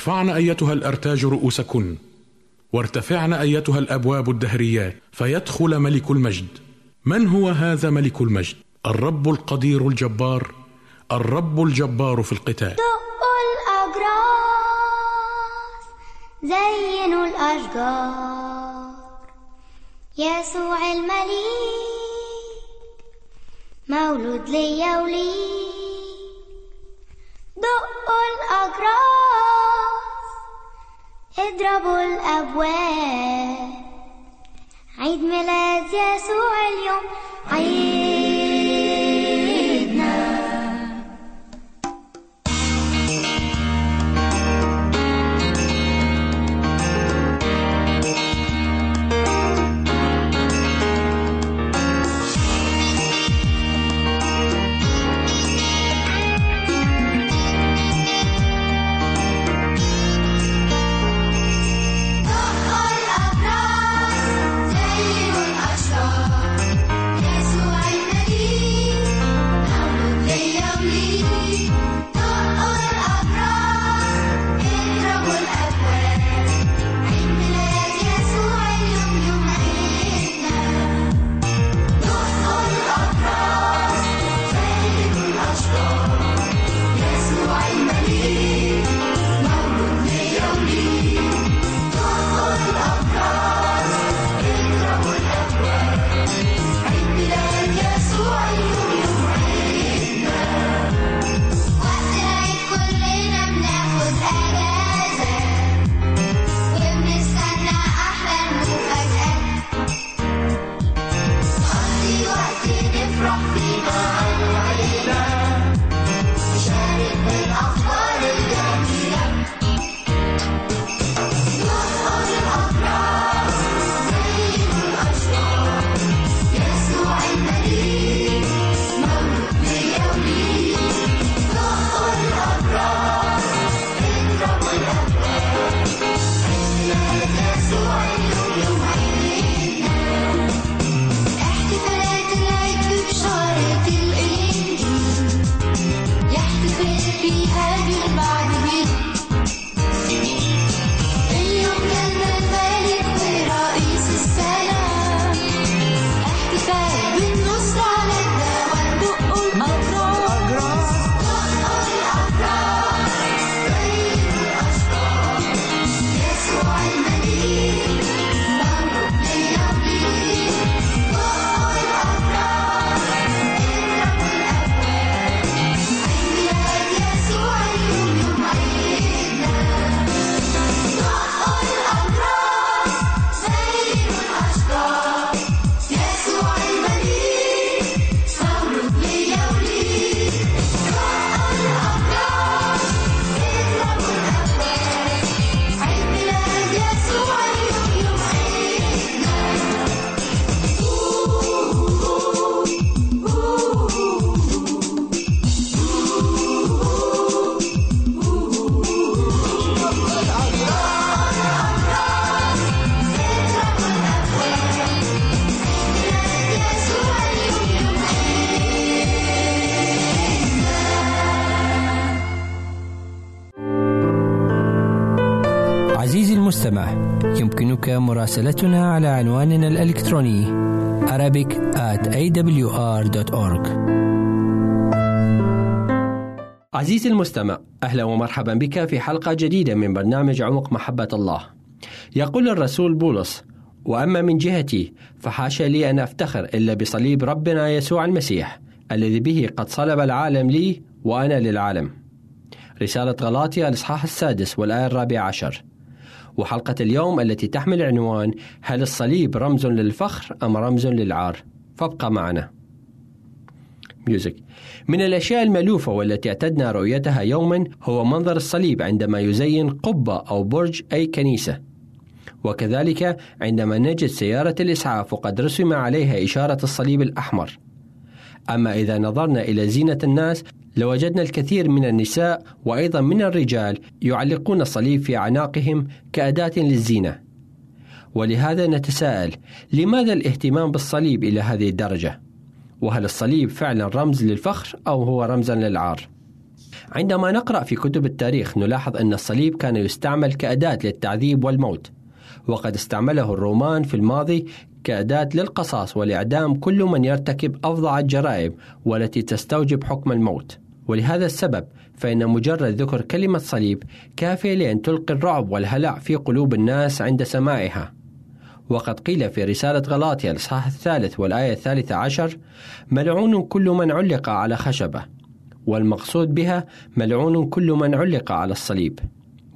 ارفعن أيتها الأرتاج رؤوسكن وارتفعن أيتها الأبواب الدهريات فيدخل ملك المجد. من هو هذا ملك المجد؟ الرب القدير الجبار الرب الجبار في القتال. دقوا الأجراس زينوا الأشجار. يسوع المليك مولود ليا وليك دقوا الأجراس اضربوا الأبواب عيد ميلاد يسوع اليوم عيدنا مراسلتنا على عنواننا الإلكتروني Arabic at awr.org عزيزي المستمع أهلا ومرحبا بك في حلقة جديدة من برنامج عمق محبة الله. يقول الرسول بولس وأما من جهتي فحاشا لي أن أفتخر إلا بصليب ربنا يسوع المسيح الذي به قد صلب العالم لي وأنا للعالم. رسالة غلاطيا الإصحاح السادس والآية الرابعة عشر. وحلقة اليوم التي تحمل عنوان هل الصليب رمز للفخر أم رمز للعار؟ فابقى معنا. ميوزك من الأشياء المألوفة والتي اعتدنا رؤيتها يوما هو منظر الصليب عندما يزين قبة أو برج أي كنيسة. وكذلك عندما نجد سيارة الإسعاف وقد رسم عليها إشارة الصليب الأحمر. أما إذا نظرنا إلى زينة الناس لوجدنا الكثير من النساء وأيضا من الرجال يعلقون الصليب في أعناقهم كأداة للزينة ولهذا نتساءل لماذا الاهتمام بالصليب إلى هذه الدرجة؟ وهل الصليب فعلا رمز للفخر أو هو رمزا للعار؟ عندما نقرأ في كتب التاريخ نلاحظ أن الصليب كان يستعمل كأداة للتعذيب والموت وقد استعمله الرومان في الماضي كأداة للقصاص والإعدام كل من يرتكب أفظع الجرائم والتي تستوجب حكم الموت. ولهذا السبب فإن مجرد ذكر كلمة صليب كافية لأن تلقي الرعب والهلع في قلوب الناس عند سماعها. وقد قيل في رسالة غلاطيا الإصحاح الثالث والآية الثالثة عشر ملعون كل من علق على خشبة. والمقصود بها ملعون كل من علق على الصليب.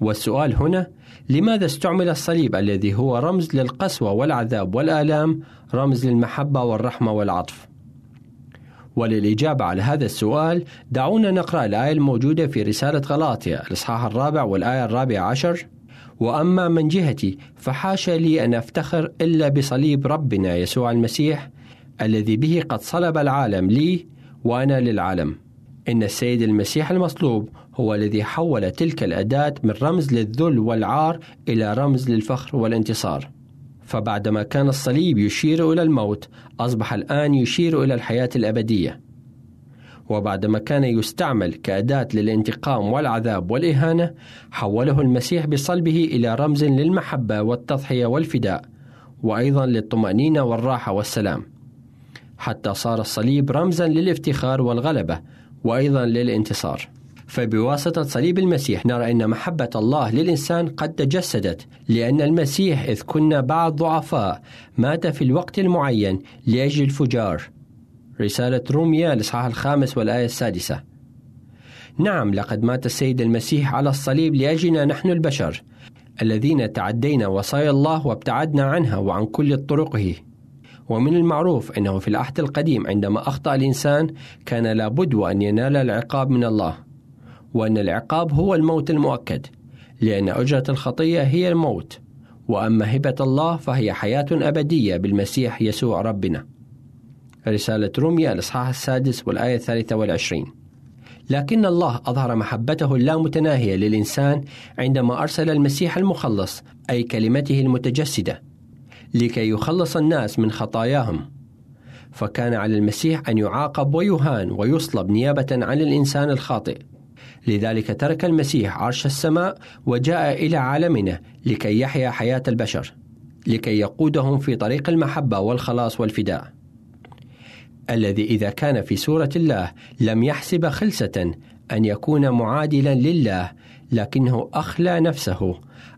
والسؤال هنا لماذا استعمل الصليب الذي هو رمز للقسوة والعذاب والآلام رمز للمحبة والرحمة والعطف؟ وللإجابة على هذا السؤال دعونا نقرأ الآية الموجودة في رسالة غلاطيا الإصحاح الرابع والآية الرابعة عشر. وأما من جهتي فحاشا لي أن أفتخر إلا بصليب ربنا يسوع المسيح الذي به قد صلب العالم لي وأنا للعالم. إن السيد المسيح المصلوب هو الذي حول تلك الأداة من رمز للذل والعار إلى رمز للفخر والانتصار. فبعدما كان الصليب يشير إلى الموت أصبح الآن يشير إلى الحياة الأبدية. وبعدما كان يستعمل كأداة للانتقام والعذاب والإهانة حوله المسيح بصلبه إلى رمز للمحبة والتضحية والفداء وأيضا للطمأنينة والراحة والسلام. حتى صار الصليب رمزا للافتخار والغلبة وأيضا للانتصار. فبواسطة صليب المسيح نرى أن محبة الله للإنسان قد تجسدت لأن المسيح إذ كنا بعد ضعفاء مات في الوقت المعين لأجل الفجار. رسالة روميا الإصحاح الخامس والآية السادسة. نعم لقد مات السيد المسيح على الصليب لأجلنا نحن البشر الذين تعدينا وصايا الله وابتعدنا عنها وعن كل طرقه. ومن المعروف أنه في العهد القديم عندما أخطأ الإنسان كان لابد وأن ينال العقاب من الله. وأن العقاب هو الموت المؤكد لأن أجرة الخطية هي الموت وأما هبة الله فهي حياة أبدية بالمسيح يسوع ربنا. رسالة روميا الإصحاح السادس والآية الثالثة والعشرين. لكن الله أظهر محبته اللامتناهية للإنسان عندما أرسل المسيح المخلص أي كلمته المتجسدة لكي يخلص الناس من خطاياهم. فكان على المسيح أن يعاقب ويهان ويصلب نيابة عن الإنسان الخاطئ. لذلك ترك المسيح عرش السماء وجاء إلى عالمنا لكي يحيا حياة البشر لكي يقودهم في طريق المحبة والخلاص والفداء. الذي إذا كان في صورة الله لم يحسب خلسة أن يكون معادلا لله لكنه أخلى نفسه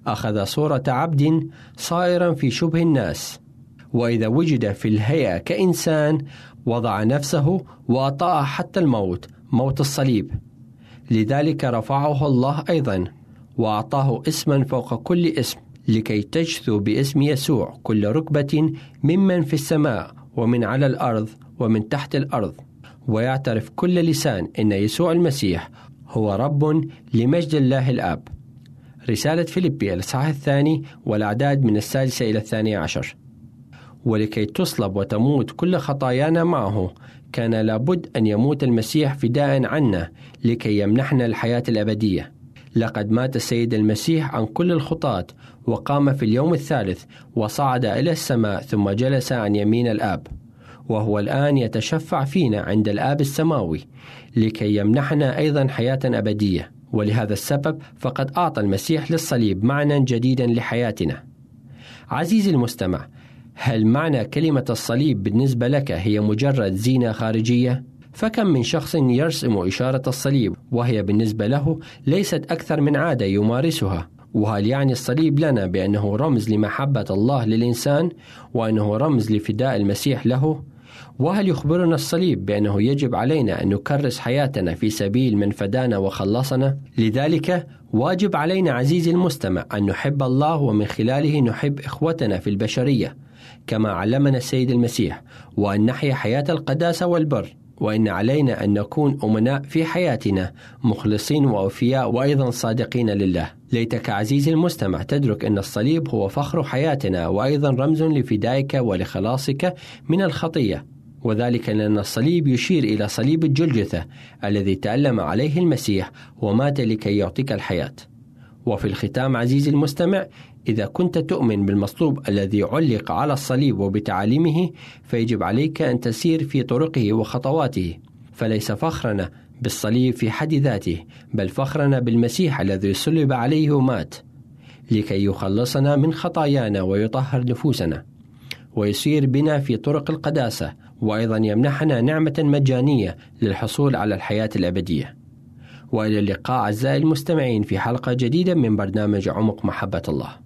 أخذ صورة عبد صائرا في شبه الناس. وإذا وجد في الهيئة كإنسان وضع نفسه وأطاع حتى الموت موت الصليب. لذلك رفعه الله أيضا وأعطاه اسما فوق كل اسم لكي تجثو باسم يسوع كل ركبة ممن في السماء ومن على الأرض ومن تحت الأرض. ويعترف كل لسان أن يسوع المسيح هو رب لمجد الله الآب. رسالة فيليبي الإصحاح الثاني والأعداد من السادسة إلى الثانية عشر. ولكي تصلب وتموت كل خطايانا معه كان لابد أن يموت المسيح فداء عنا لكي يمنحنا الحياة الأبدية. لقد مات السيد المسيح عن كل الخطاة وقام في اليوم الثالث وصعد إلى السماء ثم جلس عن يمين الآب. وهو الآن يتشفع فينا عند الآب السماوي لكي يمنحنا أيضا حياة أبدية. ولهذا السبب فقد أعطى المسيح للصليب معنى جديدا لحياتنا. عزيزي المستمع هل معنى كلمة الصليب بالنسبة لك هي مجرد زينة خارجية؟ فكم من شخص يرسم إشارة الصليب وهي بالنسبة له ليست أكثر من عادة يمارسها وهل يعني الصليب لنا بأنه رمز لمحبة الله للإنسان وأنه رمز لفداء المسيح له؟ وهل يخبرنا الصليب بأنه يجب علينا أن نكرس حياتنا في سبيل من فدانا وخلصنا؟ لذلك واجب علينا عزيزي المستمع أن نحب الله ومن خلاله نحب إخوتنا في البشرية كما علمنا السيد المسيح وأن نحيا حياة القداسة والبر وإن علينا أن نكون أمناء في حياتنا مخلصين وأوفياء وأيضا صادقين لله. ليتك عزيزي المستمع تدرك أن الصليب هو فخر حياتنا وأيضا رمز لفدائك ولخلاصك من الخطية. وذلك لأن الصليب يشير إلى صليب الجلجثة الذي تألم عليه المسيح ومات لكي يعطيك الحياة. وفي الختام عزيزي المستمع إذا كنت تؤمن بالمصلوب الذي علق على الصليب وبتعاليمه فيجب عليك أن تسير في طرقه وخطواته. فليس فخرنا بالصليب في حد ذاته بل فخرنا بالمسيح الذي صلب عليه ومات لكي يخلصنا من خطايانا ويطهر نفوسنا. ويسير بنا في طرق القداسة وأيضا يمنحنا نعمة مجانية للحصول على الحياة الأبدية. وإلى اللقاء أعزائي المستمعين في حلقة جديدة من برنامج عمق محبة الله.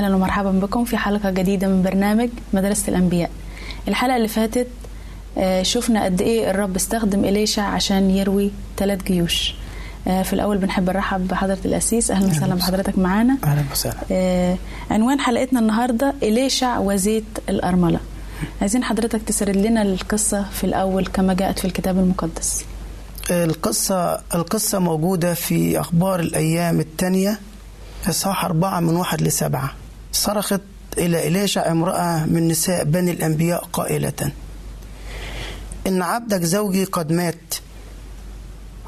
أهلا ومرحبا بكم في حلقة جديدة من برنامج مدرسة الأنبياء. الحلقة اللي فاتت آه، شفنا قد إيه الرب استخدم إليشع عشان يروي ثلاث جيوش. آه، في الأول بنحب نرحب بحضرة الأسيس أهلا وسهلا بحضرتك معانا. أهلا وسهلا. آه، عنوان حلقتنا النهاردة إليشع وزيت الأرملة. عايزين حضرتك تسرد لنا القصة في الأول كما جاءت في الكتاب المقدس. القصة القصة موجودة في أخبار الأيام الثانية إصحاح أربعة من واحد لسبعة. صرخت إلى إليشع امرأة من نساء بني الأنبياء قائلة إن عبدك زوجي قد مات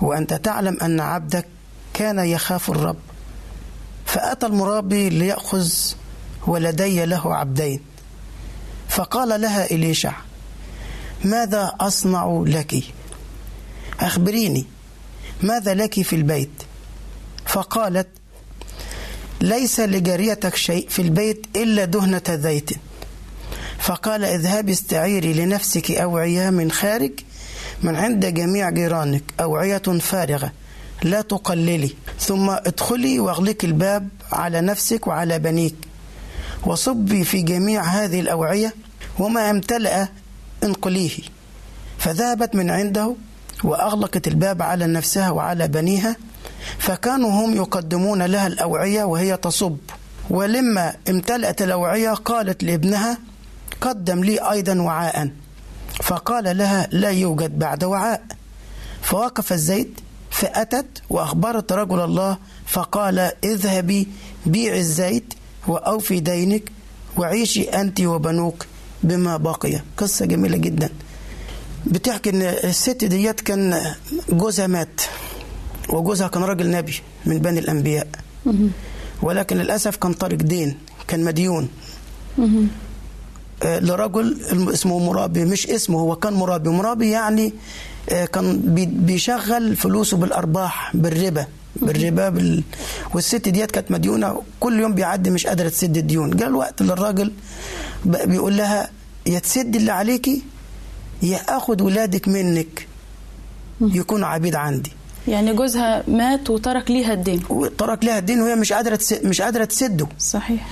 وأنت تعلم أن عبدك كان يخاف الرب فأتى المرابي ليأخذ ولدي له عبدين. فقال لها إليشع ماذا أصنع لك؟ أخبريني ماذا لك في البيت؟ فقالت ليس لجاريتك شيء في البيت إلا دهنة زيت فقال اذهبي استعيري لنفسك أوعية من خارج من عند جميع جيرانك أوعية فارغة لا تقللي. ثم ادخلي واغلقي الباب على نفسك وعلى بنيك. وصبي في جميع هذه الأوعية وما امتلأ انقليه. فذهبت من عنده وأغلقت الباب على نفسها وعلى بنيها فكانوا هم يقدمون لها الأوعية وهي تصب. ولما امتلأت الأوعية قالت لابنها قدم لي أيضا وعاء فقال لها لا يوجد بعد وعاء. فوقف الزيت فأتت وأخبرت رجل الله فقال اذهبي بيع الزيت وأوفي دينك وعيشي أنت وبنوك بما بقي. قصة جميلة جدا. بتحكي إن الست ديت كان جوزها مات. وجوزها كان راجل نبي من بني الأنبياء. ولكن للأسف كان طارق دين كان مديون. آه، لرجل اسمه مرابي مش اسمه هو كان مرابي. مرابي يعني آه، كان بي- بيشغل فلوسه بالأرباح بالربا بالربا بال... والست ديت كانت مديونة. كل يوم بيعدي مش قادرة تسد الديون. جاء الوقت بقى بيقول لها يا تسد اللي عليكي يا اخد ولادك منك يكونوا عبيد عندي. يعني جوزها مات وترك ليها الدين. وترك لها الدين وهي مش قادرة تس... مش قادرة تسده. صحيح.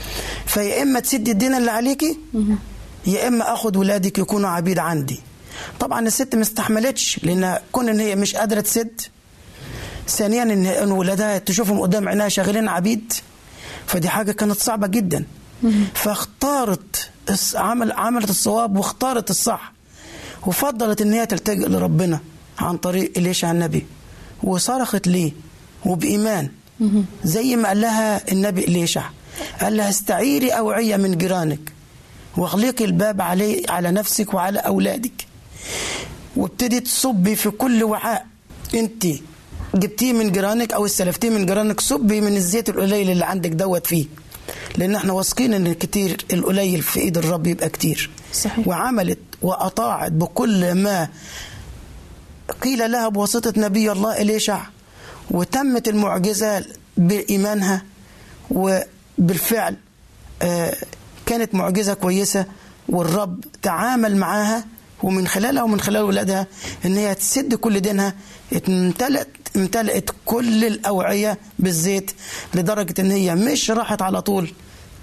فيا إما تسدي الدين اللي عليكي يا إما اخد ولادك يكونوا عبيد عندي. طبعا الست ما استحملتش لأن كون إن هي مش قادرة تسد ثانيا إن إن ولادها تشوفهم قدام عينها شغالين عبيد فدي حاجة كانت صعبة جدا. فاختارت عمل عملت الصواب واختارت الصح وفضلت إن هي تلتجئ لربنا عن طريق اليشع النبي. وصرخت ليه؟ وبإيمان. زي ما قال لها النبي إليشع. قال لها استعيري أوعية من جيرانك واغلقي الباب علي على نفسك وعلى أولادك. وابتدي تصبي في كل وعاء. انت جبتيه من جيرانك أو استلفتيه من جيرانك صبي من الزيت القليل اللي عندك دوت فيه. لأن إحنا واثقين إن الكتير القليل في إيد الرب يبقى كتير. صحيح. وعملت وأطاعت بكل ما قيل لها بواسطة نبي الله إليشع وتمت المعجزة بإيمانها وبالفعل آه، كانت معجزة كويسة والرب تعامل معاها ومن خلالها ومن خلال ولادها إن هي تسد كل دينها امتلأت امتلأت كل الأوعية بالزيت لدرجة إن هي مش راحت على طول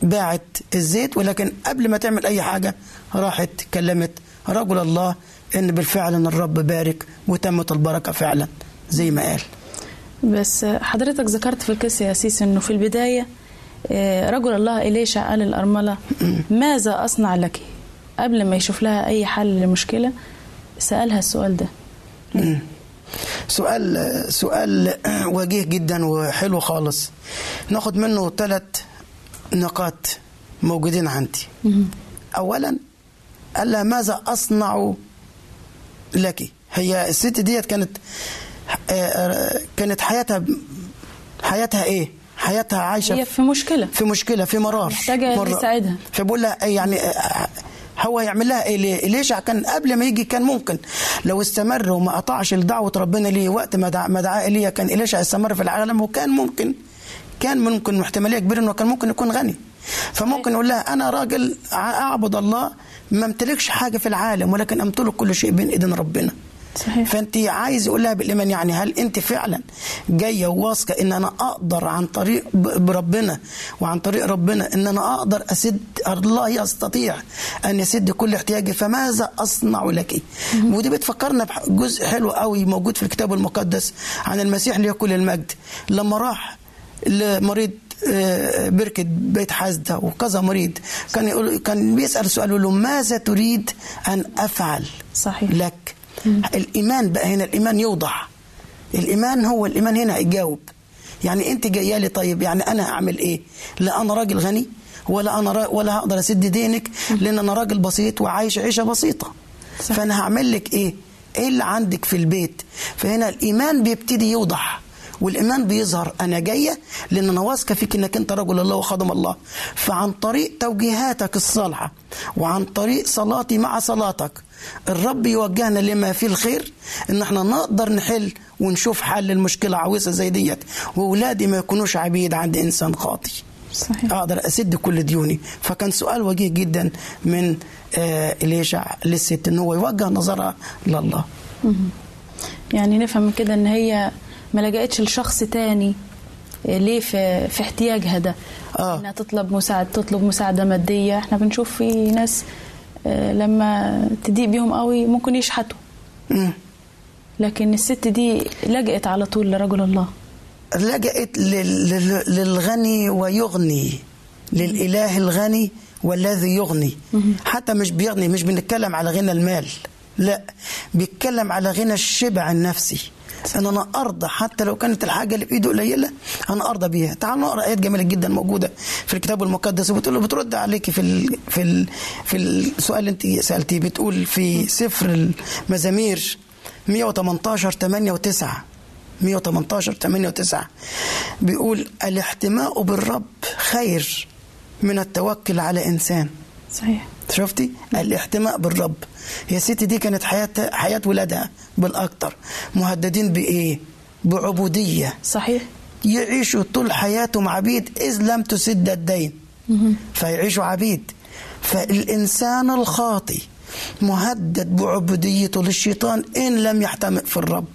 باعت الزيت ولكن قبل ما تعمل أي حاجة راحت كلمت رجل الله إن بالفعل إن الرب بارك وتمت البركة فعلا زي ما قال. بس حضرتك ذكرت في القصة يا سيس إنه في البداية آه، رجل الله إليشع قال الأرملة ماذا أصنع لك؟ قبل ما يشوف لها أي حل لمشكلة سألها السؤال ده. سؤال سؤال وجيه جدا وحلو خالص. ناخد منه ثلاث نقاط موجودين عندي. اولا قال لها ماذا أصنع لك. هي الست ديت كانت آه، آه، كانت حياتها حياتها إيه؟ حياتها عايشة هي في مشكلة. في مشكلة في مرار. محتاجة اللي مرة. يساعدها. فبقول لها إيه يعني آه، هو هيعمل لها إيه؟ ليه؟ ليش؟ كان قبل ما يجي كان ممكن. لو استمر وما قطعش لدعوة ربنا ليه وقت ما دعا ما دعا ايليا كان اليشع استمر في العالم؟ وكان ممكن كان ممكن احتماليه كبيرة إنه كان ممكن يكون غني. فممكن يقول لها أنا راجل أعبد الله ما امتلكش حاجة في العالم ولكن أمتلك كل شيء بين إيدين ربنا. صحيح. فأنت عايز يقول لها بالإيمان يعني هل أنت فعلا جاية وواثقه إن أنا أقدر عن طريق بربنا وعن طريق ربنا إن أنا أقدر أسد؟ الله يستطيع أن يسد كل احتياجي فماذا أصنع لك؟ ودي بتفكرنا بجزء حلو قوي موجود في الكتاب المقدس عن المسيح ليه كل المجد. لما راح لمريض بركة بيت حزدة وكذا مريض. كان يقول كان بيسأل سؤال له ماذا تريد أن أفعل صحيح. لك؟ الإيمان بقى هنا الإيمان يوضح. الإيمان هو الإيمان هنا يجاوب. يعني أنت جاية لي طيب يعني أنا أعمل إيه؟ لا أنا راجل غني ولا أنا را ولا هقدر أسد دينك لأن أنا راجل بسيط وعايش عيشة بسيطة. صح. فأنا هعمل لك إيه؟ إيه اللي عندك في البيت؟ فهنا الإيمان بيبتدي يوضح. والإيمان بيظهر. أنا جاية لأن أنا واثقة فيك إنك أنت رجل الله وخادم الله. فعن طريق توجيهاتك الصالحة وعن طريق صلاتي مع صلاتك الرب يوجهنا لما فيه الخير إن إحنا نقدر نحل ونشوف حل المشكلة عويصه زي ديت. وأولادي ما يكونوش عبيد عند إنسان خاطي صحيح. أقدر أسد كل ديوني. فكان سؤال وجيه جدا من آه اليشع للست إن هو يوجه نظرها لله. يعني نفهم كده إن هي ما لجأتش لشخص تاني. إيه، ليه في في احتياجها ده؟ آه. إنها تطلب مساعد تطلب مساعدة مادية. إحنا بنشوف في ناس آه، لما تضيق بيهم قوي ممكن يشحتوا. لكن الست دي لجأت على طول لرجل الله. لجأت لل- لل- للغني ويغني. للإله الغني والذي يغني. حتى مش بيغني مش بنتكلم على غنى المال. لا بيتكلم على غنى الشبع النفسي. إن أنا أرضى. حتى لو كانت الحاجة اللي بإيده قليلة أنا أرضى بيها. تعالوا نقرأ آيات جميلة جدا موجودة في الكتاب المقدس. وبتقول له بترد عليك في ال في ال في السؤال اللي أنت سألتيه. بتقول في سفر المزامير 118 8 و9 118 8 و9 بيقول الاحتماء بالرب خير من التوكل على إنسان. صحيح. شفتي؟ الاحتماء بالرب. هي الست دي كانت حياة حياة ولادها بالأكتر مهددين بإيه؟ بعبودية. صحيح. يعيشوا طول حياتهم عبيد إذ لم تسد الدين. فيعيشوا عبيد. فالإنسان الخاطي مهدد بعبوديته للشيطان إن لم يحتمئ في الرب.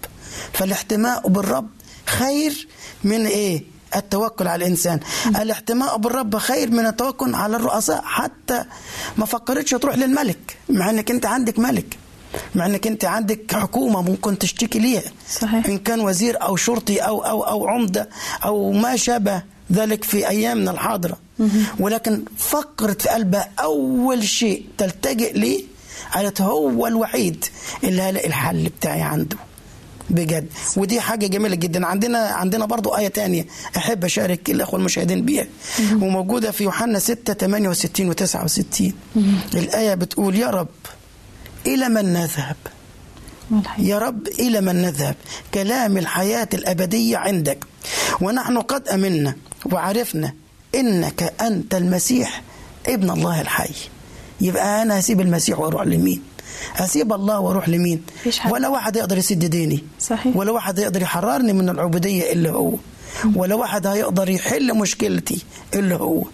فالاحتماء بالرب خير من إيه؟ التوكل على الإنسان. الاحتماء بالرب خير من التوكل على الرؤساء حتى ما فكرتش تروح للملك مع إنك أنت عندك ملك مع إنك أنت عندك حكومة ممكن تشتكي ليها. صحيح. إن كان وزير أو شرطي أو أو أو عمدة أو ما شابه ذلك في أيامنا الحاضرة. ولكن فكرت في قلبها أول شيء تلتجئ ليه؟ قالت هو الوحيد اللي هلاقي الحل بتاعي عنده. بجد. ودي حاجة جميلة جدا. عندنا عندنا برضو آية تانية أحب أشارك الإخوة المشاهدين بيها. وموجودة في يوحنا 6 68 و 69 الآية بتقول يا رب إلى من نذهب؟ يا رب إلى من نذهب؟ كلام الحياة الأبدية عندك. ونحن قد أمنا وعرفنا إنك أنت المسيح ابن الله الحي. يبقى أنا هسيب المسيح وأروح لمين؟ هسيب الله وأروح لمين؟ ولا واحد يقدر يسد ديني. صحيح. ولا واحد يقدر يحررني من العبودية إلا هو. ولا واحد هيقدر يحل مشكلتي إلا هو.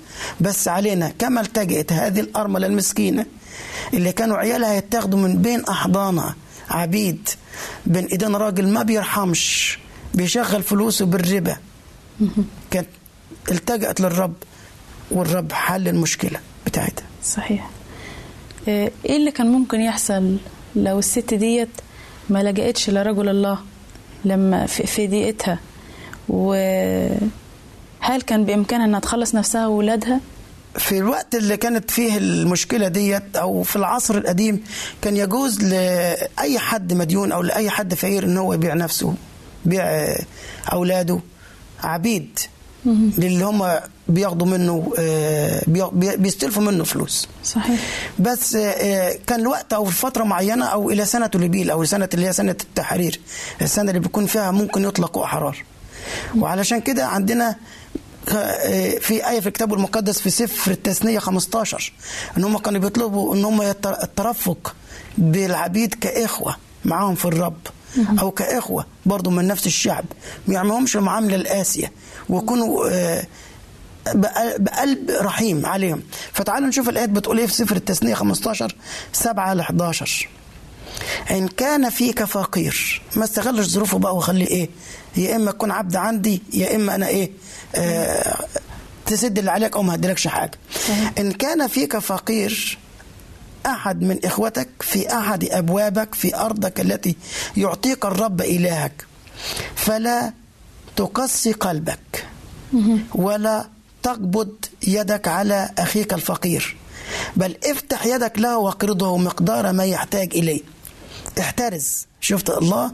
بس علينا كما التجأت هذه الأرملة المسكينة اللي كانوا عيالها يتاخدوا من بين أحضانها. عبيد بين ايدين راجل ما بيرحمش بيشغل فلوسه بالربا. كانت التجأت للرب والرب حل المشكلة بتاعتها. صحيح. إيه اللي كان ممكن يحصل لو الست ديت ما لجأتش لرجل الله لما في ضيقتها؟ وهل كان بإمكانها أنها تخلص نفسها وولادها؟ في الوقت اللي كانت فيه المشكلة ديت أو في العصر القديم كان يجوز لأي حد مديون أو لأي حد فقير إن هو يبيع نفسه يبيع أولاده. عبيد. للي هم بياخدوا منه آه، بي- بي- بيستلفوا منه فلوس. صحيح. بس آه، كان الوقت أو فترة معينة أو إلى سنة الليبيل أو سنة اللي هي سنة التحرير السنة اللي بيكون فيها ممكن يطلقوا أحرار. وعلشان كده عندنا آه، في آية في الكتاب المقدس في سفر التثنية 15 إن هم كانوا بيطلبوا إن هم الترفق بالعبيد كإخوة معاهم في الرب. أو كإخوة برضو من نفس الشعب ما يعملهمش المعاملة القاسية ويكونوا آه، بقل- بقلب رحيم عليهم. فتعالوا نشوف الآيات بتقول إيه في سفر التثنية 15 7 ل 11 إن كان فيك فقير ما استغلش ظروفه بقى وخليه إيه؟ يا إما تكون عبد عندي يا إما أنا إيه؟ آه تسد اللي عليك أو ما هديلكش حاجة. إن كان فيك فقير أحد من إخوتك في أحد أبوابك في أرضك التي يعطيك الرب إلهك. فلا تقسي قلبك. ولا تقبض يدك على أخيك الفقير. بل افتح يدك له واقرضه مقدار ما يحتاج إليه. احترز. شفت الله؟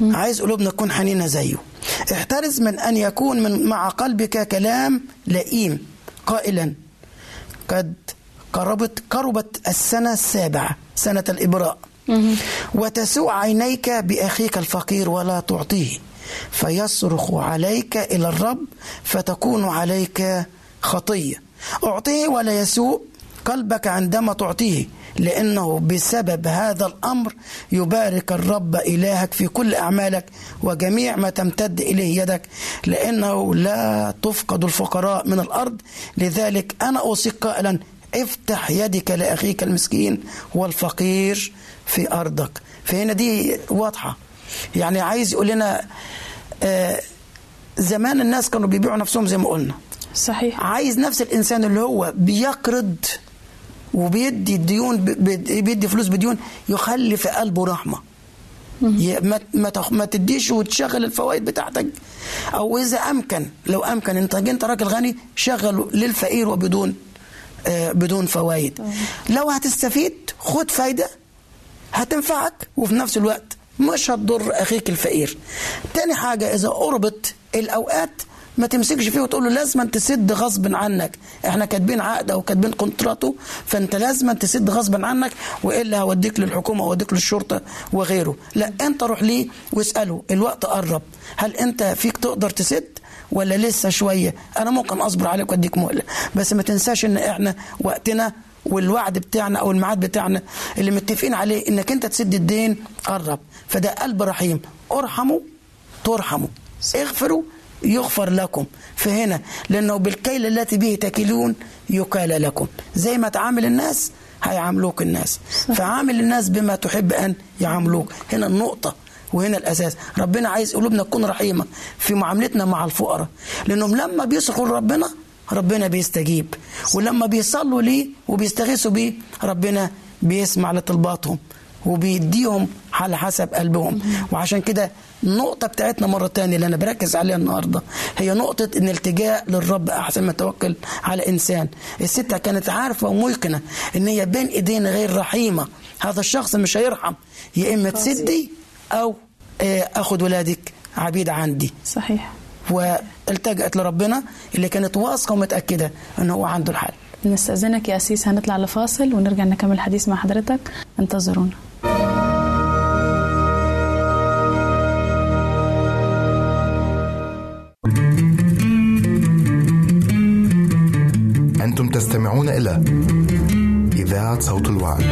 عايز قلوبنا تكون حنينة زيه. احترز من أن يكون من مع قلبك كلام لئيم قائلا. قد قربت قربت السنة السابعة سنة الإبراء. وتسوء عينيك بأخيك الفقير ولا تعطيه. فيصرخ عليك إلى الرب فتكون عليك خطية. أعطيه ولا يسوء قلبك عندما تعطيه لأنه بسبب هذا الأمر يبارك الرب إلهك في كل أعمالك وجميع ما تمتد إليه يدك لأنه لا تفقد الفقراء من الأرض. لذلك أنا أوصيك قائلا افتح يدك لأخيك المسكين والفقير في أرضك. فهنا دي واضحة. يعني عايز يقول لنا آه زمان الناس كانوا بيبيعوا نفسهم زي ما قلنا. صحيح. عايز نفس الإنسان اللي هو بيقرض وبيدي الديون بيدي فلوس بديون يخلي في قلبه رحمة. ما ما تديش وتشغل الفوائد بتاعتك. أو إذا أمكن لو أمكن انت أنت راجل غني شغله للفقير وبدون بدون فوائد لو هتستفيد خد فايدة هتنفعك وفي نفس الوقت مش هتضر أخيك الفقير. تاني حاجة إذا قربت الأوقات ما تمسكش فيه وتقول له لازم تسد غصب عنك. إحنا كاتبين عقد أو كاتبين كونتراتو فأنت لازم تسد غصب عنك وإلا هوديك للحكومة هوديك للشرطة وغيره. لا أنت روح ليه واسأله. الوقت قرب. هل أنت فيك تقدر تسد؟ ولا لسه شوية. أنا ممكن أصبر عليك وأديك مهله بس ما تنساش إن إحنا وقتنا والوعد بتاعنا أو الميعاد بتاعنا اللي متفقين عليه إنك أنت تسد الدين قرب. فده قلب رحيم. ارحموا ترحموا. اغفروا يغفر لكم. فهنا لأنه بالكيل التي به تكلون يكال لكم. زي ما تعامل الناس هيعاملوك الناس. فعامل الناس بما تحب أن يعاملوك. هنا النقطة. وهنا الأساس. ربنا عايز قلوبنا تكون رحيمة في معاملتنا مع الفقراء. لأنهم لما بيصرخوا لربنا ربنا بيستجيب. ولما بيصلوا ليه وبيستغيثوا بيه ربنا بيسمع لطلباتهم وبيديهم على حسب قلبهم. وعشان كده النقطة بتاعتنا مرة تانية اللي أنا بركز عليها النهاردة هي نقطة إن الالتجاء للرب أحسن ما توكل على إنسان. الست كانت عارفة وميقنة إن هي بين إيدين غير رحيمة. هذا الشخص مش هيرحم يا إما تسدي أو آه، أخد ولادك عبيد عندي. صحيح. والتجأت لربنا اللي كانت واثقة ومتأكدة إن هو عنده الحل. نستأذنك يا أسيس هنطلع لفاصل ونرجع نكمل الحديث مع حضرتك. انتظرونا. أنتم تستمعون إلى إذاعة صوت الوعد.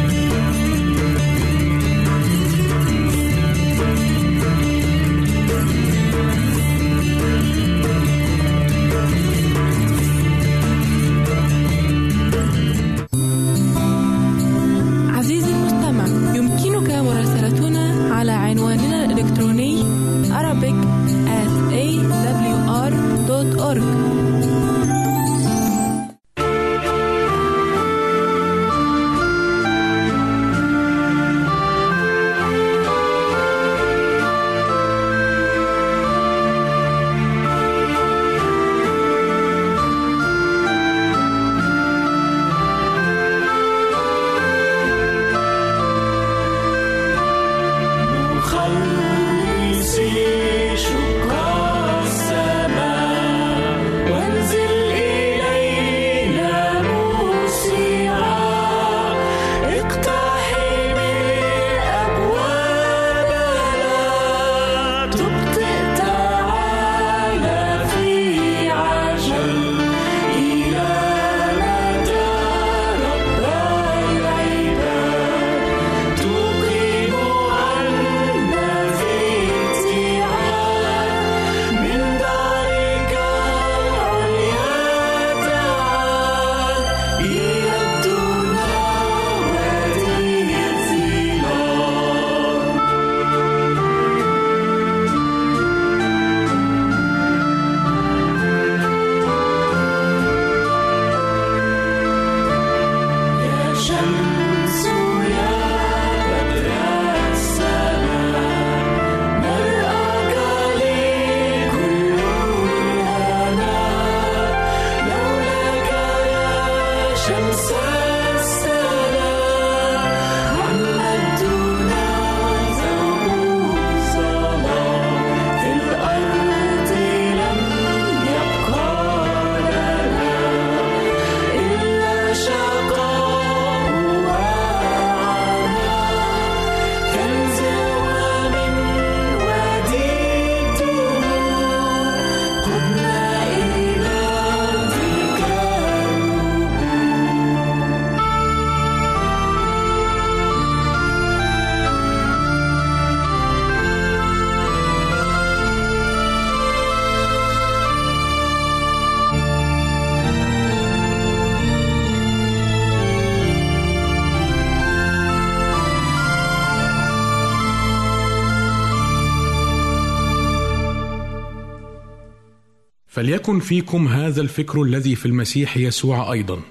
فليكن فيكم هذا الفكر الذي في المسيح يسوع أيضا.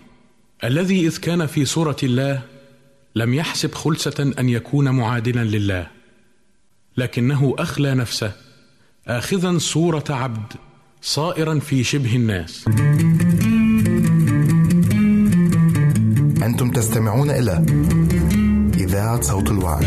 الذي إذ كان في صورة الله لم يحسب خلسة أن يكون معادلا لله لكنه أخلى نفسه اخذا صورة عبد صائرا في شبه الناس. أنتم تستمعون إلى إذاعة صوت الوعد.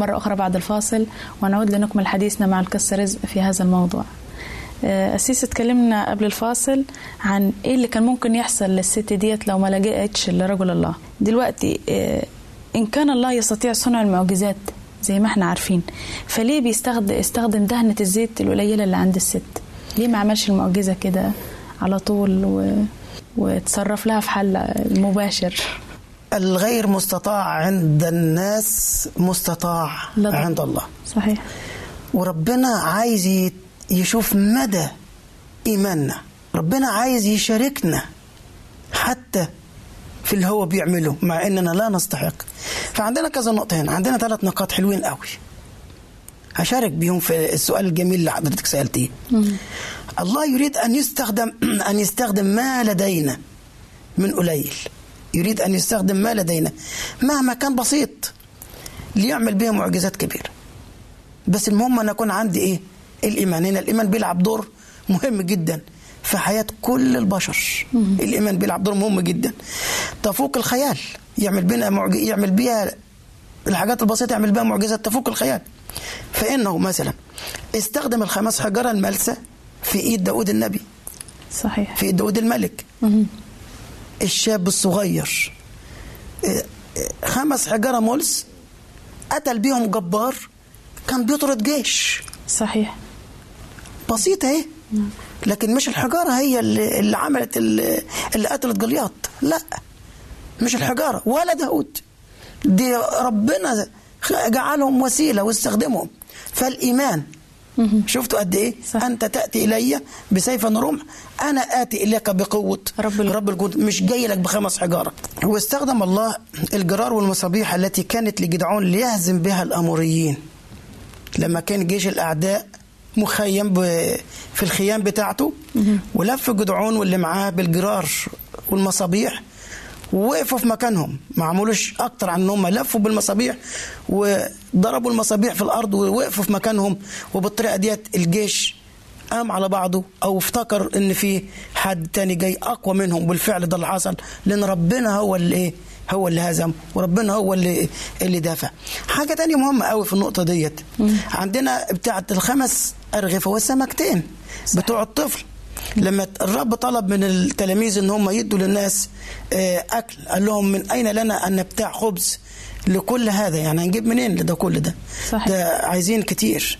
مرة أخرى بعد الفاصل ونعود لنكمل حديثنا مع القصة رزق في هذا الموضوع. آه، أسيس اتكلمنا قبل الفاصل عن إيه اللي كان ممكن يحصل للست ديت لو ما لجأتش لرجل الله. دلوقتي آه، إن كان الله يستطيع صنع المعجزات زي ما إحنا عارفين فليه بيستخدم استخدم دهنة الزيت القليلة اللي عند الست؟ ليه ما عملش المعجزة كده على طول و... وتصرف لها في حل مباشر؟ الغير مستطاع عند الناس مستطاع طبعا. عند الله. صحيح. وربنا عايز يشوف مدى إيماننا. ربنا عايز يشاركنا حتى في اللي هو بيعمله مع إننا لا نستحق. فعندنا كذا نقطة هنا عندنا ثلاث نقاط حلوين قوي. هشارك بيهم في السؤال الجميل اللي حضرتك سألتيه. الله يريد أن يستخدم أن يستخدم ما لدينا من قليل. يريد أن يستخدم ما لدينا. مهما كان بسيط ليعمل بها معجزات كبيرة. بس المهم أن أكون عندي إيه؟ الإيمان. هنا الإيمان بيلعب دور مهم جدا في حياة كل البشر. الإيمان بيلعب دور مهم جدا. تفوق الخيال. يعمل بنا معج... يعمل بيها الحاجات البسيطة يعمل بها معجزات تفوق الخيال. فإنه مثلا استخدم الخمس حجرة الملسة في إيد داود النبي. صحيح. في إيد داود الملك. الشاب الصغير. خمس حجرة ملس قتل بيهم جبار كان بيطرد جيش. صحيح. بسيطة اهي لكن مش الحجارة هي اللي, اللي عملت اللي, اللي قتلت جلياط. لا مش الحجارة. ولا داود دي ربنا جعلهم وسيلة واستخدمهم. فالإيمان شفتوا قد إيه؟ صح. أنت تأتي إلي بسيف رمح أنا آتي إليك بقوة. رب, رب الجود مش جاي لك بخمس حجاره واستخدم الله الجرار والمصابيح التي كانت لجدعون ليهزم بها الأموريين. لما كان جيش الأعداء مخيم في الخيام بتاعته ولف جدعون واللي معاه بالجرار والمصابيح ووقفوا في مكانهم. ما عملوش أكتر عن ان هم لفوا بالمصابيح وضربوا المصابيح في الأرض ووقفوا في مكانهم. وبالطريقة ديت الجيش قام على بعضه أو افتكر إن في حد تاني جاي أقوى منهم. بالفعل ده اللي حصل لأن ربنا هو اللي إيه؟ هو اللي هزم وربنا هو اللي اللي دافع. حاجة تانية مهمة قوي في النقطة ديت. عندنا بتاعة الخمس أرغفة والسمكتين بتوع الطفل. لما الرب طلب من التلاميذ إن هم يدوا للناس آه، أكل قال لهم من أين لنا أن نبتاع خبز لكل هذا؟ يعني هنجيب منين لده كل ده؟ صحيح. ده عايزين كتير.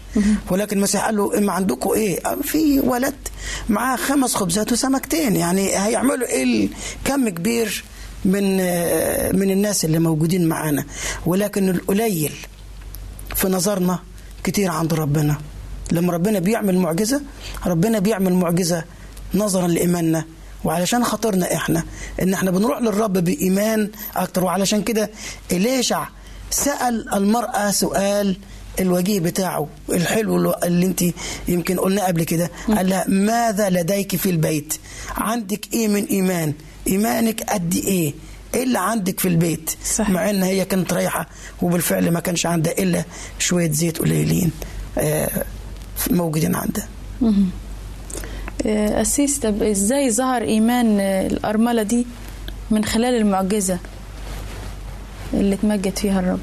ولكن المسيح قال له إما عندكم إيه؟ في ولد معاه خمس خبزات وسمكتين. يعني هيعملوا إيه كم كبير من آه، من الناس اللي موجودين معانا؟ ولكن القليل في نظرنا كتير عند ربنا. لما ربنا بيعمل معجزة ربنا بيعمل معجزة نظرا لإيماننا. وعلشان خاطرنا إحنا إن إحنا بنروح للرب بإيمان أكتر. وعلشان كده إليشع سأل المرأة سؤال الوجيه بتاعه الحلو اللي أنت يمكن قلنا قبل كده. قال لها ماذا لديك في البيت؟ عندك إيه من إيمان؟ إيمانك قد إيه؟ إيه اللي عندك في البيت؟ صح. مع إن هي كانت رايحة وبالفعل ما كانش عندها إلا شوية زيت قليلين آه، موجودين عندها. أسيس طب إزاي ظهر إيمان آه، الأرملة دي من خلال المعجزة اللي تمجد فيها الرب؟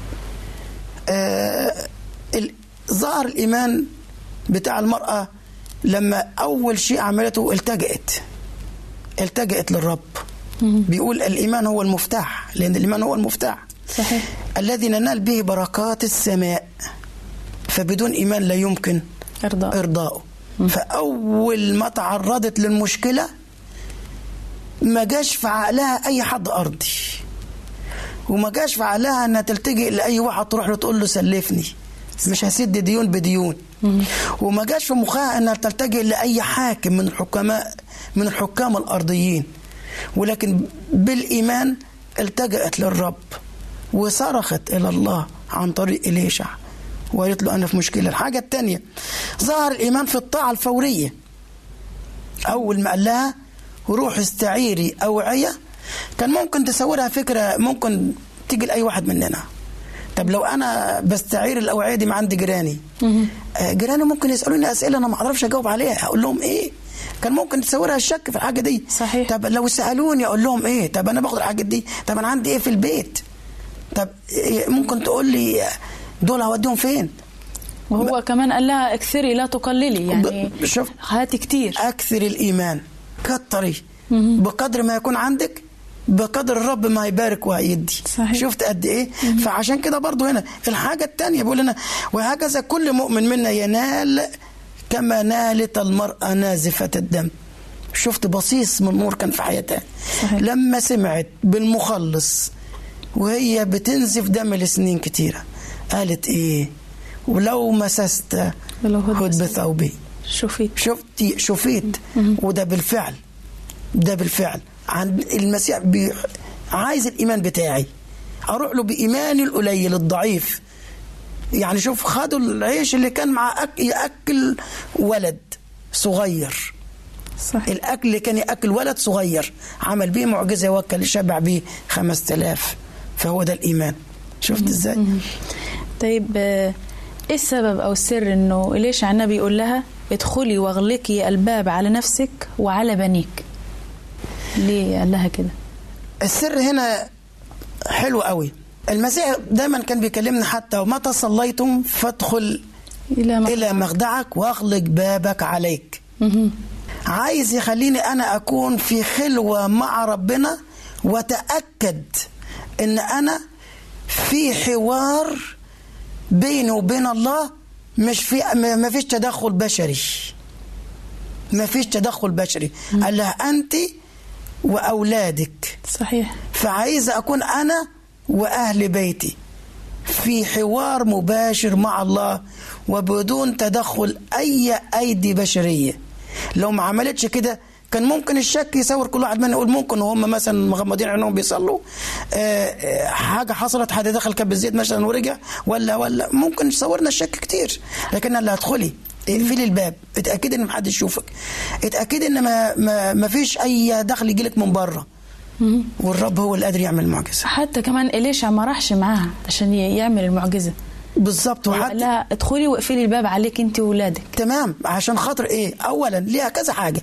آه، ظهر الإيمان بتاع المرأة لما أول شيء عملته التجأت. التجأت للرب. بيقول الإيمان هو المفتاح لأن الإيمان هو المفتاح. صحيح. الذي ننال به بركات السماء فبدون إيمان لا يمكن إرضاء. إرضاؤه. فأول ما تعرضت للمشكلة ما جاش في عقلها أي حد أرضي. وما جاش في عقلها إنها تلتجئ لأي واحد تروح له تقول له سلفني. مش هسد ديون بديون. وما جاش في مخها إنها تلتجئ لأي حاكم من الحكماء من الحكام الأرضيين. ولكن بالإيمان التجأت للرب وصرخت إلى الله عن طريق إليشع. وقالت له أنا في مشكلة. الحاجة الثانية ظهر الإيمان في الطاعة الفورية. أول ما قال لها روح استعيري اوعيه كان ممكن تصورها فكرة ممكن تيجي لاي واحد مننا. طب لو أنا بستعير الأوعية دي من عند جيراني. آه، جيراني ممكن يسألوني أسئلة أنا ما أعرفش أجاوب عليها. هقول لهم إيه؟ كان ممكن تصورها الشك في الحاجة دي. صحيح. طب لو سألوني أقول لهم إيه؟ طب أنا باخد الحاجات دي. طب أنا عندي إيه في البيت؟ طب إيه ممكن تقول لي دول هوديهم فين؟ وهو كمان قال لها اكثري لا تقللي يعني شوف هاتي كتير. أكثر الايمان كتري. بقدر ما يكون عندك بقدر الرب ما يبارك وهيدي صحيح. شفت قد إيه؟ فعشان كده برضو هنا الحاجة الثانية بيقول لنا وهكذا كل مؤمن منا ينال كما نالت المرأة نازفة الدم. شفت بصيص من نور كان في حياتها. صحيح. لما سمعت بالمخلص وهي بتنزف دم لسنين كتيرة قالت إيه؟ ولو مسست هد بثوبي. شفيت. شفتي شفيت. وده بالفعل. ده بالفعل. عند المسيح بي عايز الإيمان بتاعي. أروح له بإيماني القليل الضعيف. يعني شوف خدوا العيش اللي كان مع أك... يأكل ولد صغير. صحيح. الأكل اللي كان يأكل ولد صغير. عمل بيه معجزة وكل شبع بيه 5000 فهو ده الإيمان. شفت إزاي؟ طيب آه، إيه السبب أو السر إنه ليش النبي يقول لها ادخلي واغلقي الباب على نفسك وعلى بنيك؟ ليه قال لها كده؟ السر هنا حلو قوي. المسيح دايما كان بيكلمنا حتى ومتى صليتم فادخل إلى مخدعك, إلى مخدعك واغلق بابك عليك. عايز يخليني أنا أكون في خلوة مع ربنا وأتأكد إن أنا في حوار بيني وبين الله مش في ما فيش تدخل بشري. ما فيش تدخل بشري. قال لها أنت وأولادك. صحيح. فعايزه أكون أنا وأهل بيتي. في حوار مباشر مع الله وبدون تدخل أي أيدي بشرية. لو ما عملتش كده كان ممكن الشك يصور كل واحد منا يقول ممكن وهم مثلا مغمضين عينهم بيصلوا. آه، آه، حاجة حصلت حد دخل كب الزيت مثلا ورجع ولا ولا ممكن يصورنا الشك كتير. لكن اللي هتدخلي اقفلي الباب اتأكدي إن محدش يشوفك. اتأكدي إن ما ما, ما فيش أي دخل يجيلك من بره. والرب هو اللي قادر يعمل المعجزة. حتى كمان إليشع ما راحش معاها عشان يعمل المعجزة. بالظبط وقال لها ادخلي واقفلي الباب عليك انت واولادك تمام عشان خاطر إيه؟ اولا ليها كذا حاجة.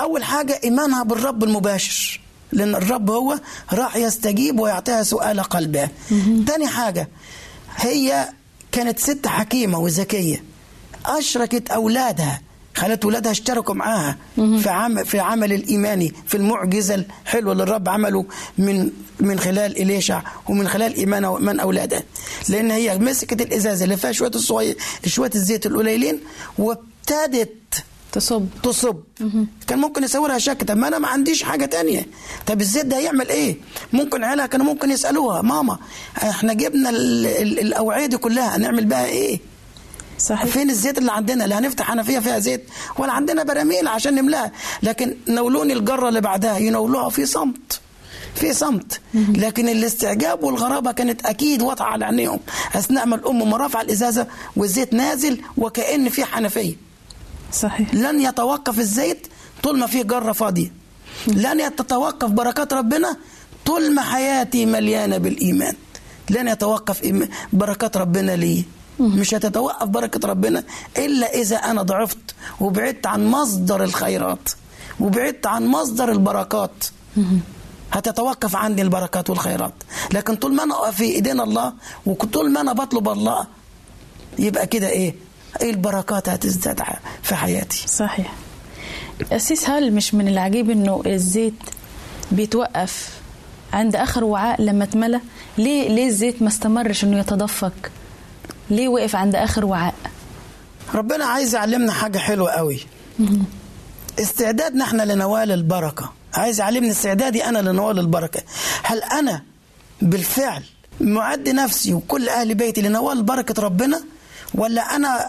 أول حاجة إيمانها بالرب المباشر لأن الرب هو راح يستجيب ويعطيها سؤال قلبها تاني حاجة هي كانت ست حكيمة وذكيه أشركت أولادها. خلت ولادها اشتركوا معاها في عمل في عمل الايماني في المعجزة الحلوة اللي الرب عمله من من خلال إليشع ومن خلال ايمانها وايمان اولادها لأن هي مسكت الإزازة اللي فيها شوية الصغير شوية الزيت القليلين وابتدت تصب. تصب. كان ممكن يصورها شك طب ما أنا ما عنديش حاجة تانية. طب الزيت ده هيعمل إيه؟ ممكن عيالها كانوا ممكن يسألوها ماما إحنا جبنا ال- ال- الأوعية دي كلها هنعمل بها إيه؟ صحيح. فين الزيت اللي عندنا؟ اللي هنفتح حنفيه فيها زيت. ولا عندنا براميل عشان نملاها. لكن نولوني الجرة اللي بعدها ينولوها في صمت. في صمت. لكن الاستعجاب والغرابة كانت أكيد واضحة على عينيهم. أثناء ما الأم رافعه الازازه والزيت نازل وكأن في حنفية. صحيح. لن يتوقف الزيت طول ما في جرة فاضية. لن تتوقف بركات ربنا طول ما حياتي مليانة بالإيمان. لن يتوقف بركات ربنا لي. مش هتتوقف بركة ربنا إلا إذا أنا ضعفت وبعدت عن مصدر الخيرات وبعدت عن مصدر البركات. هتتوقف عني البركات والخيرات. لكن طول ما أنا في إيدين الله وطول ما أنا بطلب الله يبقى كده إيه؟ إيه البركات هتزداد في حياتي؟ صحيح. أسيس هل مش من العجيب إنه الزيت بيتوقف عند آخر وعاء لما اتملى؟ ليه ليه الزيت ما استمرش إنه يتدفق؟ ليه وقف عند آخر وعاء؟ ربنا عايز يعلمنا حاجة حلوة قوي. استعدادنا إحنا لنوال البركة. عايز يعلمني استعدادي أنا لنوال البركة. هل أنا بالفعل معد نفسي وكل أهل بيتي لنوال بركة ربنا؟ ولا أنا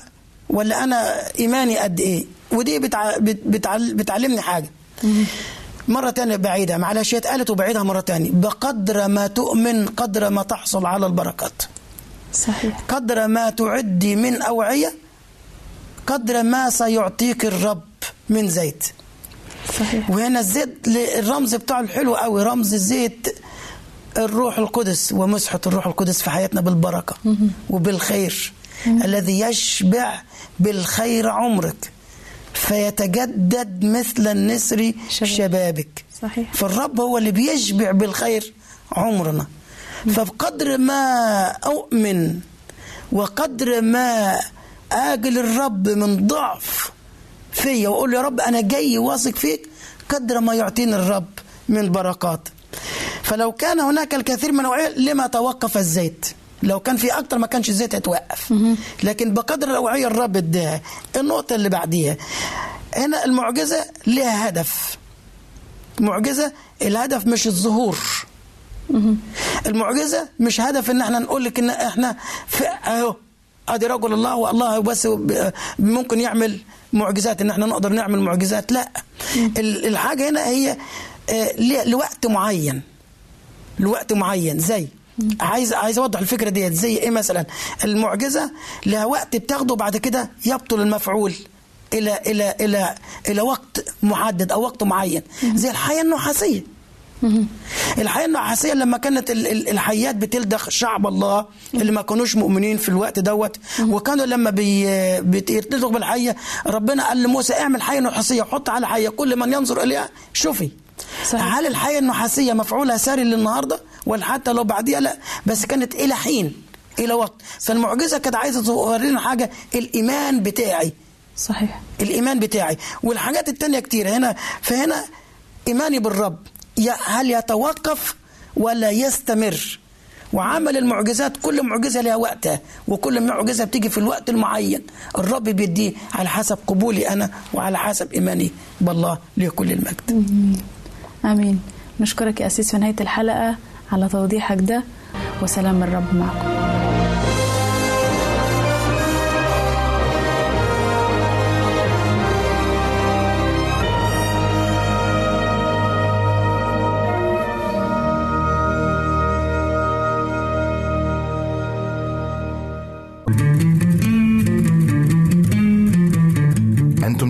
ولا أنا إيماني قد إيه؟ ودي بتع... بت- بتعل... بتعلمني حاجة. مرة تانية بعيدة معلش هي اتقالت وبعيدها مرة تانية. بقدر ما تؤمن قدر ما تحصل على البركات. صحيح. قدر ما تعدي من أوعية قدر ما سيعطيك الرب من زيت. صحيح. وهنا الزيت الرمز بتاعه الحلو قوي رمز زيت الروح القدس ومسحة الروح القدس في حياتنا بالبركة وبالخير. الذي يشبع بالخير عمرك فيتجدد مثل النسر شبابك. صحيح. فالرب هو اللي بيشبع بالخير عمرنا. فبقدر ما أؤمن وقدر ما آجل الرب من ضعف فيا وأقول يا رب أنا جاي واثق فيك قدر ما يعطيني الرب من بركات. فلو كان هناك الكثير من الأوعية لما توقف الزيت؟ لو كان في أكتر ما كانش الزيت هيتوقف. لكن بقدر الأوعية الرب اداها. النقطة اللي بعديها هنا المعجزة لها هدف. معجزة الهدف مش الظهور. المعجزة مش هدف إن إحنا نقول لك إن إحنا في أهو. أدي رجل الله والله بس ممكن يعمل معجزات إن إحنا نقدر نعمل معجزات. لا. ال- الحاجة هنا هي آه، لوقت معين. لوقت معين. زي عايز عايز أوضح الفكرة ديت. زي إيه مثلا؟ المعجزة لها وقت بتاخده بعد كده يبطل المفعول إلى إلى إلى إلى وقت محدد أو وقت معين. زي الحياة النحاسية. الحياة النحاسيه لما كانت ال- ال- الحيات بتلدغ شعب الله اللي ما كانوش مؤمنين في الوقت دوت وكانوا لما بي بيتلدغوا بالحية ربنا قال لموسى اعمل حية نحاسيه وحط على حية كل من ينظر إليها شوفي. صحيح. هل الحياة النحاسيه مفعولها ساري للنهاردة؟ ولا حتى لو بعديها لا بس كانت إلى حين إلى وقت. فالمعجزة كانت عايزة تورينا حاجة الإيمان بتاعي. صحيح. الإيمان بتاعي. والحاجات التانية كتير. هنا فهنا إيماني بالرب. هل يتوقف ولا يستمر؟ وعمل المعجزات كل معجزة لها وقتها وكل معجزة بتيجي في الوقت المعين. الرب بيديه على حسب قبولي أنا وعلى حسب إيماني بالله له كل المجد آمين. نشكرك يا أسيس في نهاية الحلقة على توضيحك ده وسلام الرب معكم.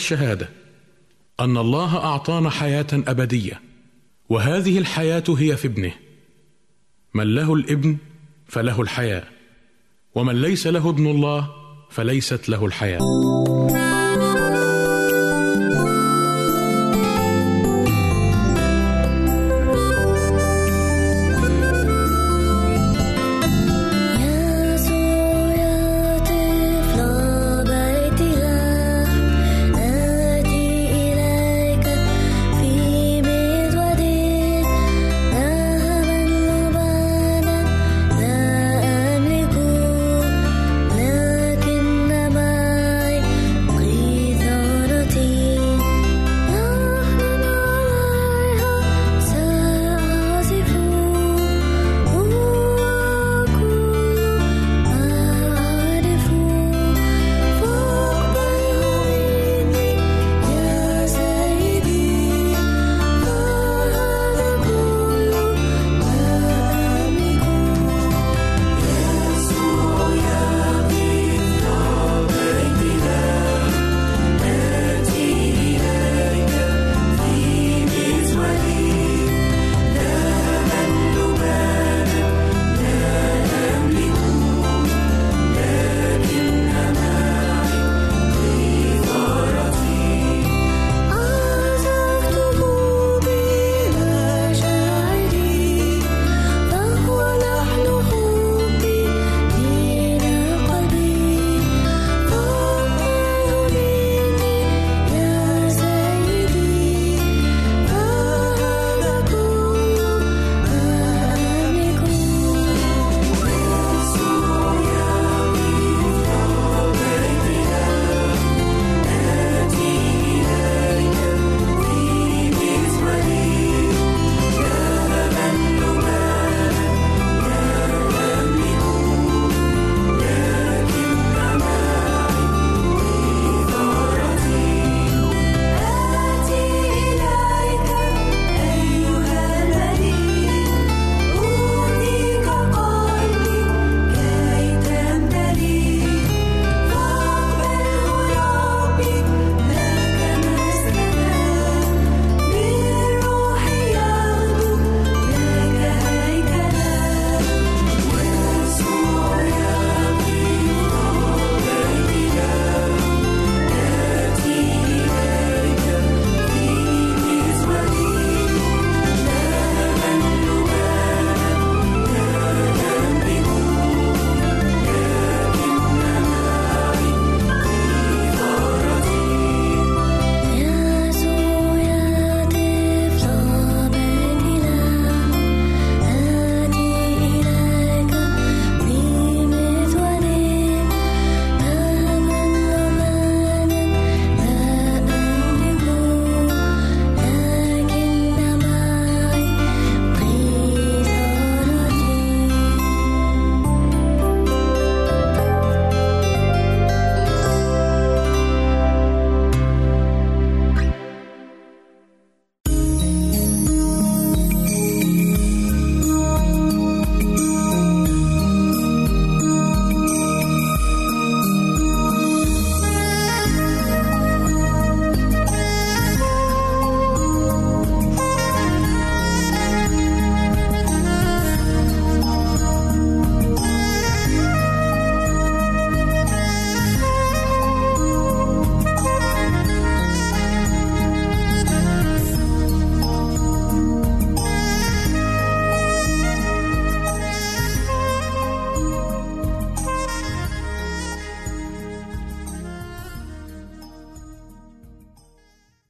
الشهادة أن الله أعطانا حياة أبدية وهذه الحياة هي في ابنه. من له الإبن فله الحياة ومن ليس له ابن الله فليست له الحياة.